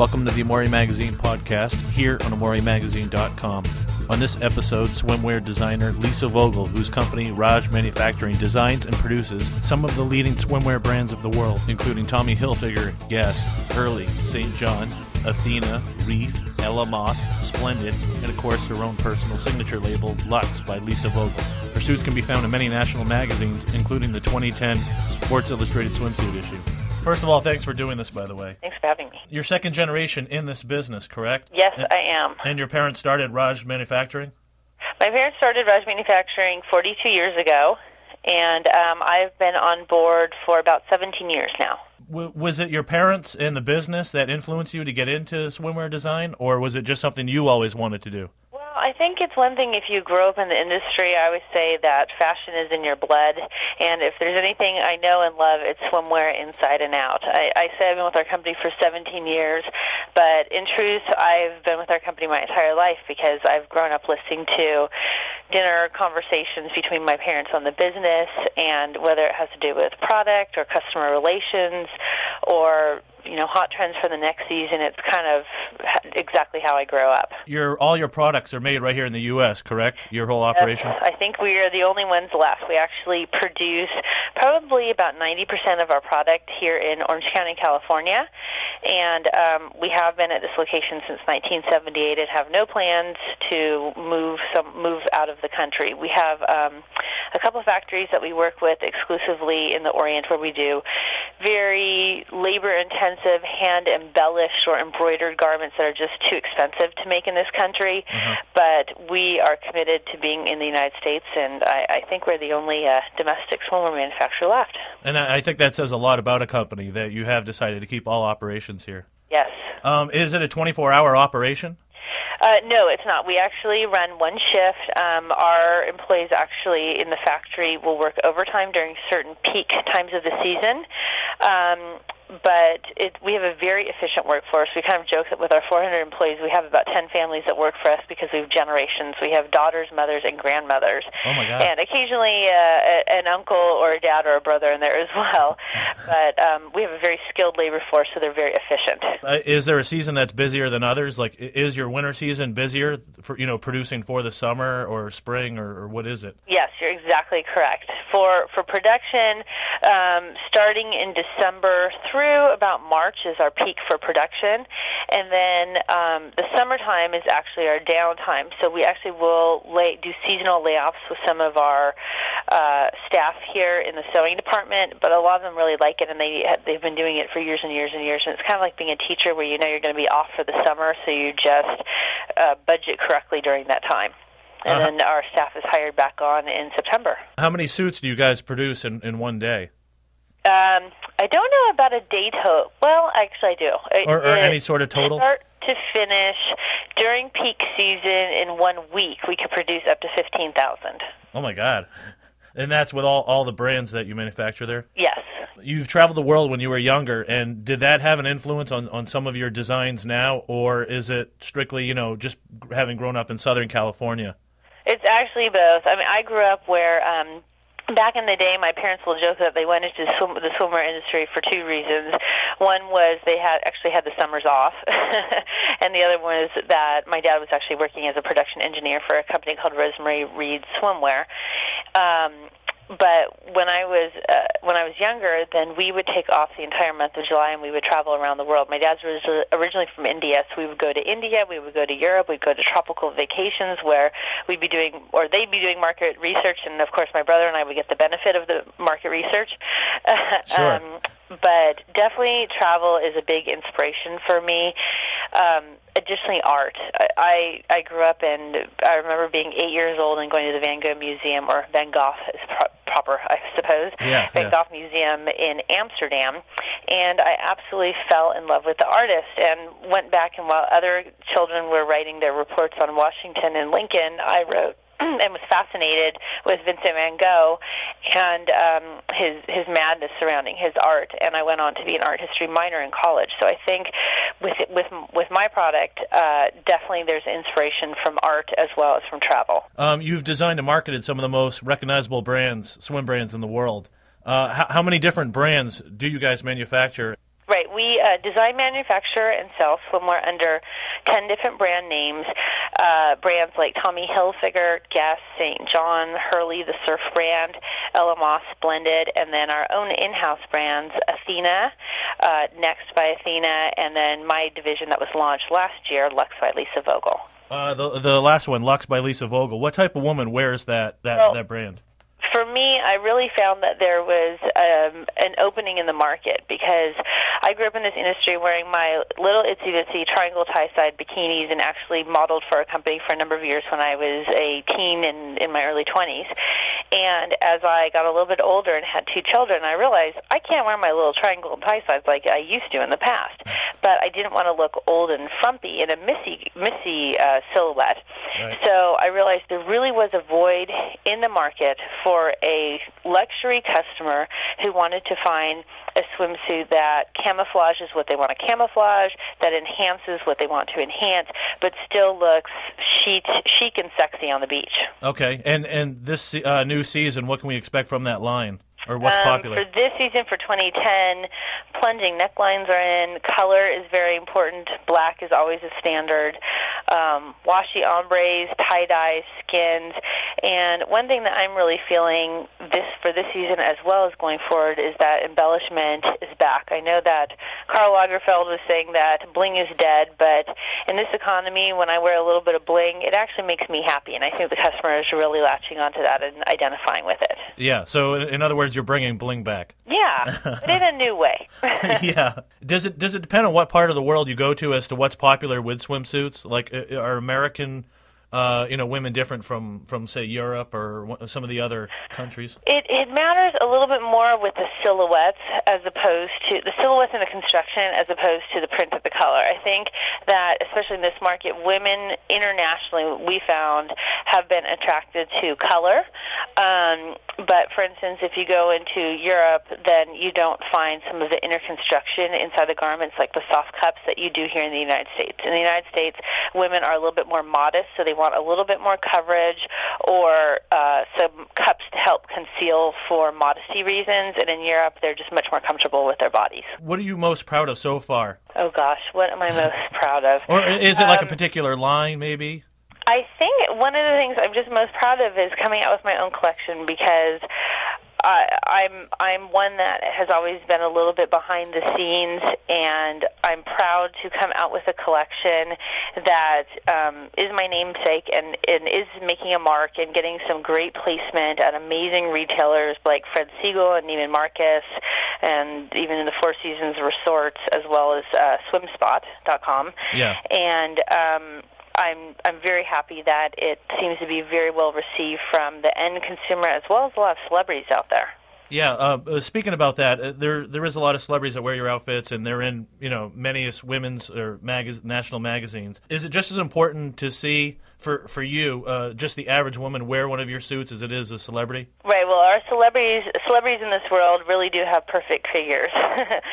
Welcome to the Amori Magazine podcast here on AmoriMagazine.com. On this episode, swimwear designer Lisa Vogel, whose company Raj Manufacturing designs and produces some of the leading swimwear brands of the world, including Tommy Hilfiger, Guess, Hurley, St. John, Athena, Reef, Ella Moss, Splendid, and of course her own personal signature label, Luxe by Lisa Vogel. Her suits can be found in many national magazines, including the 2010 Sports Illustrated swimsuit issue. First of all, thanks for doing this, by the way. Thanks for having me. You're second generation in this business, correct? Yes, And, I am. and your parents started Raj Manufacturing? My parents started Raj Manufacturing 42 years ago, and um, I've been on board for about 17 years now. W- was it your parents in the business that influenced you to get into swimwear design, or was it just something you always wanted to do? I think it's one thing if you grow up in the industry. I always say that fashion is in your blood, and if there's anything I know and love, it's swimwear inside and out. I, I say I've been with our company for 17 years, but in truth, I've been with our company my entire life because I've grown up listening to dinner conversations between my parents on the business, and whether it has to do with product or customer relations or you know hot trends for the next season, it's kind of exactly how I grow up. Your all your products are made right here in the U.S., correct? Your whole operation. I think we are the only ones left. We actually produce probably about 90% of our product here in Orange County, California, and um, we have been at this location since 1978 and have no plans to move some move out of the country. We have um, a couple of factories that we work with exclusively in the Orient, where we do very labor-intensive, hand-embellished or embroidered garments that are just too expensive to make in this country. But we are committed to being in the United States, and I, I think we're the only uh, domestic swimwear manufacturer left. And I, I think that says a lot about a company that you have decided to keep all operations here. Yes. Um, is it a 24-hour operation? Uh, no, it's not. We actually run one shift. Um, our employees actually in the factory will work overtime during certain peak times of the season. Um, but it, we have a very efficient workforce. We kind of joke that with our 400 employees, we have about 10 families that work for us because we have generations. We have daughters, mothers, and grandmothers. Oh my God! And occasionally uh, an uncle or a dad or a brother in there as well. But um, we have a very skilled labor force, so they're very efficient. Uh, is there a season that's busier than others? Like, is your winter season busier for you know producing for the summer or spring or, or what is it? Yes, you're exactly correct. For for production, um, starting in December through about March is our peak for production, and then um, the summertime is actually our downtime. So we actually will lay, do seasonal layoffs with some of our uh, staff here in the sewing department, but a lot of them really like it, and they they've been doing it for years and years and years. And it's kind of like being a teacher, where you know you're going to be off for the summer, so you just uh, budget correctly during that time. And Uh-huh. then our staff is hired back on in September. How many suits do you guys produce in, in one day, Um, I don't know about a date total. Well, actually, I do. Or, or any sort of total? Start to finish during peak season in one week, we could produce up to fifteen thousand. Oh my God! And that's with all all the brands that you manufacture there. Yes. You've traveled the world when you were younger, and did that have an influence on, on some of your designs now, or is it strictly, you know, just having grown up in Southern California? It's actually both. I mean, I grew up where um back in the day my parents will joke that they went into the, swim, the swimwear industry for two reasons. One was they had actually had the summers off, and the other was that my dad was actually working as a production engineer for a company called Rose Marie Reid Swimwear. Um but when I was uh, when I was younger, then we would take off the entire month of July and we would travel around the world. My dad's was originally from India, so we would go to India, we would go to Europe, we'd go to tropical vacations where we'd be doing or they'd be doing market research, and of course my brother and I would get the benefit of the market research. Sure. um, but definitely travel is a big inspiration for me. Um, additionally, art. I I I grew up and I remember being eight years old and going to the Van Gogh Museum or Van Gogh is pro- proper, I suppose. Yeah, Van yeah. Gogh Museum in Amsterdam, and I absolutely fell in love with the artist and went back and while other children were writing their reports on Washington and Lincoln, I wrote and was fascinated with Vincent Van Gogh and um, his his madness surrounding his art. And I went on to be an art history minor in college. So I think with with with my product, uh, definitely there's inspiration from art as well as from travel. Um, you've designed and marketed some of the most recognizable brands, swim brands in the world. Uh, how, how many different brands do you guys manufacture? We uh, design, manufacture, and sell swimwear under 10 different brand names. Uh, brands like Tommy Hilfiger, Guess, St. John, Hurley, the Surf brand, Ella Moss Splendid, and then our own in-house brands, Athena, uh, Next by Athena, and then my division that was launched last year, Luxe by Lisa Vogel. Uh, the the last one, Luxe by Lisa Vogel. What type of woman wears that that, Well, that brand? For me, I really found that there was um, an opening in the market because I grew up in this industry wearing my little itsy bitsy triangle tie side bikinis and actually modeled for a company for a number of years when I was a teen in, in my early 20s. And as I got a little bit older and had two children, I realized I can't wear my little triangle and tie sides like I used to in the past. But I didn't want to look old and frumpy in a missy, missy uh, silhouette. Right. So I realized there really was a void in the market for a luxury customer who wanted to find a swimsuit that camouflages what they want to camouflage, that enhances what they want to enhance, but still looks chic, chic and sexy on the beach. Okay, and and this uh, new season, what can we expect from that line, or what's Um, popular? For this season, for 2010, plunging necklines are in. Color is very important. Black is always a standard. Um, washi ombres, tie dye, skins, and one thing that I'm really feeling this for this season as well as going forward is that embellishment is back. I know that Karl Lagerfeld was saying that bling is dead, but in this economy, when I wear a little bit of bling, it actually makes me happy, and I think the customer is really latching onto that and identifying with it. yeah. So in, in other words, you're bringing bling back. Yeah, but in a new way. yeah. Does it does it depend on what part of the world you go to as to what's popular with swimsuits? Like, uh, are American, uh, you know, women different from from say Europe or some of the other countries? It it matters a little bit more with the silhouettes as opposed to the silhouettes and the construction as opposed to the print of the color. I think that especially in this market, women internationally we found have been attracted to color. Um, but for instance, if you go into Europe, then you don't find some of the inner construction inside the garments like the soft cups that you do here in the United States. In the United States, women are a little bit more modest, so they want a little bit more coverage or uh, some cups to help conceal for modesty reasons. And in Europe, they're just much more comfortable with their bodies. What are you most proud of so far? Oh gosh, what am I most proud of? Or is it like a Um, particular line, maybe? I think one of the things I'm just most proud of is coming out with my own collection because I, I'm I'm one that has always been a little bit behind the scenes, and I'm proud to come out with a collection that um, is my namesake and, and is making a mark and getting some great placement at amazing retailers like Fred Segal and Neiman Marcus, and even in the Four Seasons Resorts as well as uh, SwimSpot.com. Yeah. And um, I'm I'm very happy that it seems to be very well received from the end consumer as well as a lot of celebrities out there. Yeah. Uh, uh, speaking about that, uh, there there is a lot of celebrities that wear your outfits, and they're in you know many women's or magaz- national magazines. Is it just as important to see for for you, uh, just the average woman wear one of your suits as it is a celebrity? Right. Well, our celebrities celebrities in this world really do have perfect figures.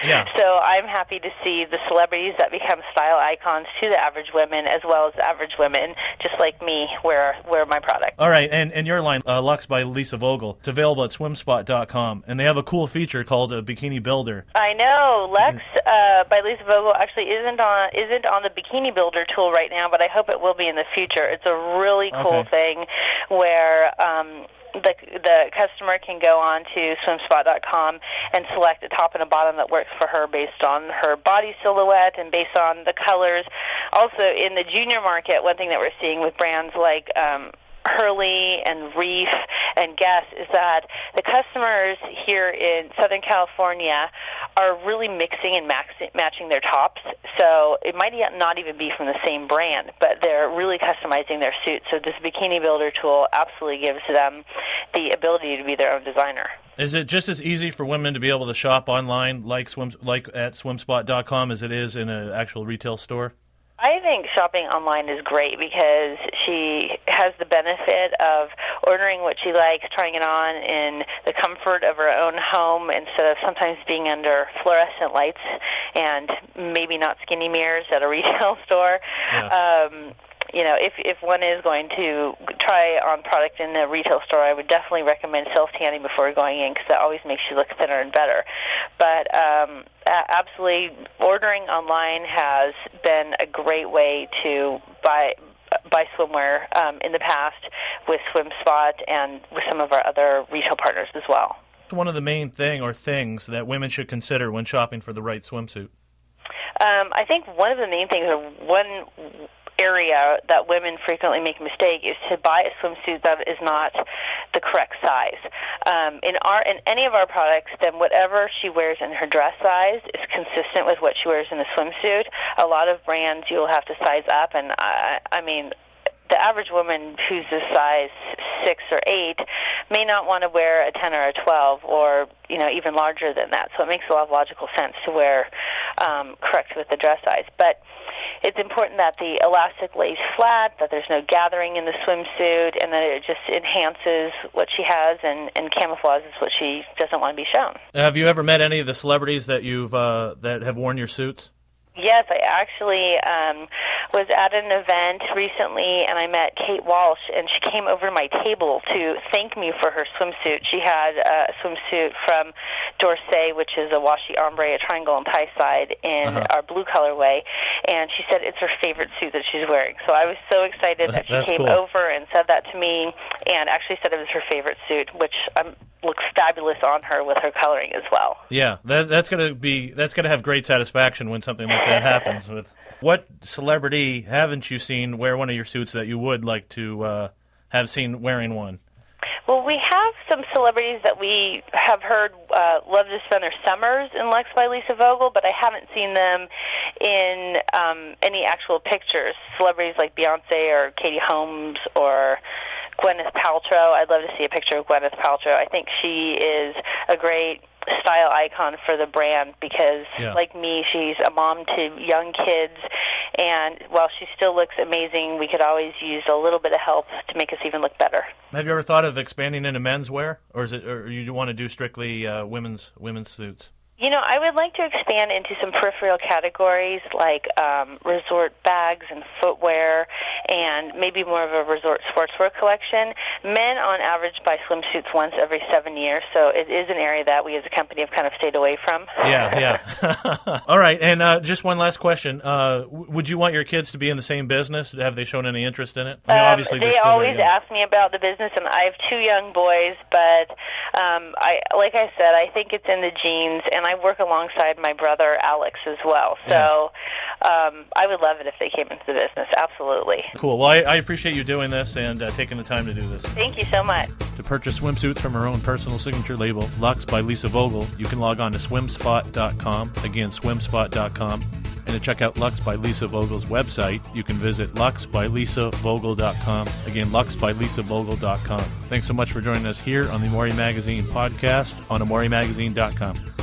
Yeah. So I'm happy to see the celebrities that become style icons to the average women as well as average women, just like me, wear wear my product. All right, and, and your line, uh, Luxe by Lisa Vogel, it's available at swimspot.com, and they have a cool feature called a Bikini Builder. I know Lex uh, by Lisa Vogel actually isn't on isn't on the Bikini Builder tool right now, but I hope it will be in the future. It's a really cool Okay. thing where um, the the customer can go on to swimspot.com and select a top and a bottom that works for her based on her body silhouette and based on the colors. Also, in the junior market, one thing that we're seeing with brands like um, Hurley and Reef and Guess is that the customers here in Southern California are really mixing and matching their tops. So it might not even be from the same brand, but they're really customizing their suits. So this Bikini Builder tool absolutely gives them the ability to be their own designer. Is it just as easy for women to be able to shop online like swim like at swimspot.com as it is in an actual retail store? I think shopping online is great because she has the benefit of ordering what she likes, trying it on in the comfort of her own home instead of sometimes being under fluorescent lights and maybe not skinny mirrors at a retail store. Yeah. Um, you know, if if one is going to try on product in a retail store, I would definitely recommend self tanning before going in because that always makes you look thinner and better. But um, absolutely ordering online has been a great way to buy buy swimwear um, in the past with SwimSpot and with some of our other retail partners as well. What's one of the main thing or things that women should consider when shopping for the right swimsuit. Um, I think one of the main things, or one area that women frequently make a mistake is to buy a swimsuit that is not the correct size. Um, in our in any of our products, then whatever she wears in her dress size is consistent with what she wears in a swimsuit. A lot of brands you'll have to size up, and I, I mean the average woman who's a size six or eight may not want to wear a 10 or a 12 or you know even larger than that so it makes a lot of logical sense to wear um, correct with the dress size but it's important that the elastic lays flat, that there's no gathering in the swimsuit, and that it just enhances what she has and, and camouflages what she doesn't want to be shown. Have you ever met any of the celebrities that you've uh, that have worn your suits? Yes, I actually um, was at an event recently, and I met Kate Walsh, and she came over to my table to thank me for her swimsuit. She had a swimsuit from D'Orsay, which is a washi ombre, a triangle and tie side in uh-huh. our blue colorway, and she said it's her favorite suit that she's wearing. So I was so excited that she came cool. over and said that to me, and actually said it was her favorite suit, which um, looks fabulous on her with her coloring as well. Yeah, that, that's gonna be that's gonna have great satisfaction when something like that happens. With what celebrity haven't you seen wear one of your suits that you would like to uh, have seen wearing one? Well, we have some celebrities that we have heard uh, love to spend their summers in Luxe by Lisa Vogel, but I haven't seen them in um, any actual pictures. Celebrities like Beyonce or Katie Holmes or Gwyneth Paltrow. I'd love to see a picture of Gwyneth Paltrow. I think she is a great style icon for the brand because, yeah. like me, she's a mom to young kids, and while she still looks amazing, we could always use a little bit of help to make us even look better. Have you ever thought of expanding into menswear, or is it, or you want to do strictly uh, women's women's suits? You know, I would like to expand into some peripheral categories like um, resort bags and footwear, and maybe more of a resort sportswear collection. Men, on average, buy swimsuits once every seven years, so it is an area that we as a company have kind of stayed away from. Yeah, yeah. All right, and uh, just one last question: uh, Would you want your kids to be in the same business? Have they shown any interest in it? I mean, um, obviously, they always ask me about the business, and I have two young boys, but um, I, like I said, I think it's in the genes, and I work alongside my brother Alex as well. So yeah. um, I would love it if they came into the business. Absolutely. Cool. Well, I, I appreciate you doing this and uh, taking the time to do this. Thank you so much. To purchase swimsuits from her own personal signature label, Luxe by Lisa Vogel, you can log on to swimspot.com. Again, swimspot.com. And to check out Luxe by Lisa Vogel's website, you can visit luxebylisavogel.com. Again, luxebylisavogel.com. Thanks so much for joining us here on the Amori Magazine podcast on AmoriMagazine.com.